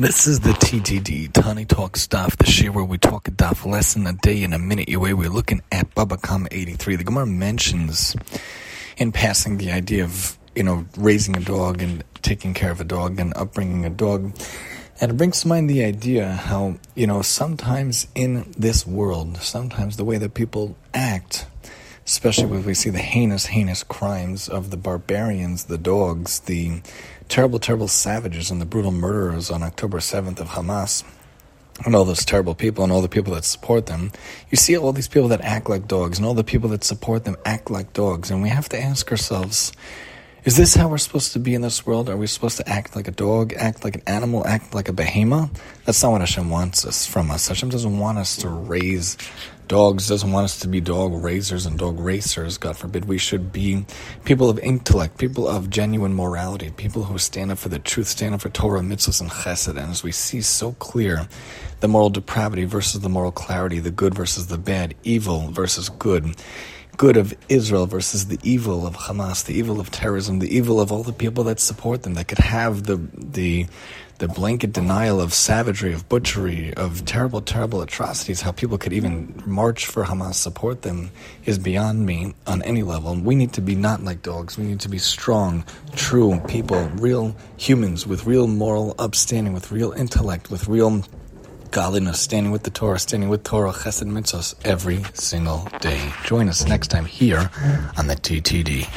This is the TTD, Tani Talk Stuff, the share where we talk a daf lesson a day in a minute your way. We're looking at Baba Kama 83. The Gemara mentions in passing the idea of, you know, raising a dog and taking care of a dog and upbringing a dog. And it brings to mind the idea how, you know, sometimes in this world, sometimes the way that people act, especially when we see the heinous, heinous crimes of the barbarians, the dogs, the terrible, terrible savages and the brutal murderers on October 7th of Hamas and all those terrible people and all the people that support them. You see all these people that act like dogs and all the people that support them act like dogs. And we have to ask ourselves, is this how we're supposed to be in this world? Are we supposed to act like a dog, act like an animal, act like a behemoth? That's not what Hashem wants us from us. Hashem doesn't want us to raise dogs doesn't want us to be dog raisers and dog racers. God forbid. We should be people of intellect, people of genuine morality, people who stand up for the truth, stand up for Torah, mitzvahs, and chesed. And as we see so clear, the moral depravity versus the moral clarity, the good versus the bad, evil versus good good of Israel versus the evil of Hamas, the evil of terrorism, the evil of all the people that support them, that could have the the the blanket denial of savagery, of butchery, of terrible, terrible atrocities, how people could even march for Hamas, support them, is beyond me on any level. We need to be not like dogs. We need to be strong, true people, real humans with real moral upstanding, with real intellect, with real godliness, standing with the Torah, standing with Torah, chesed mitzvahs every single day. Join us next time here on the TTD.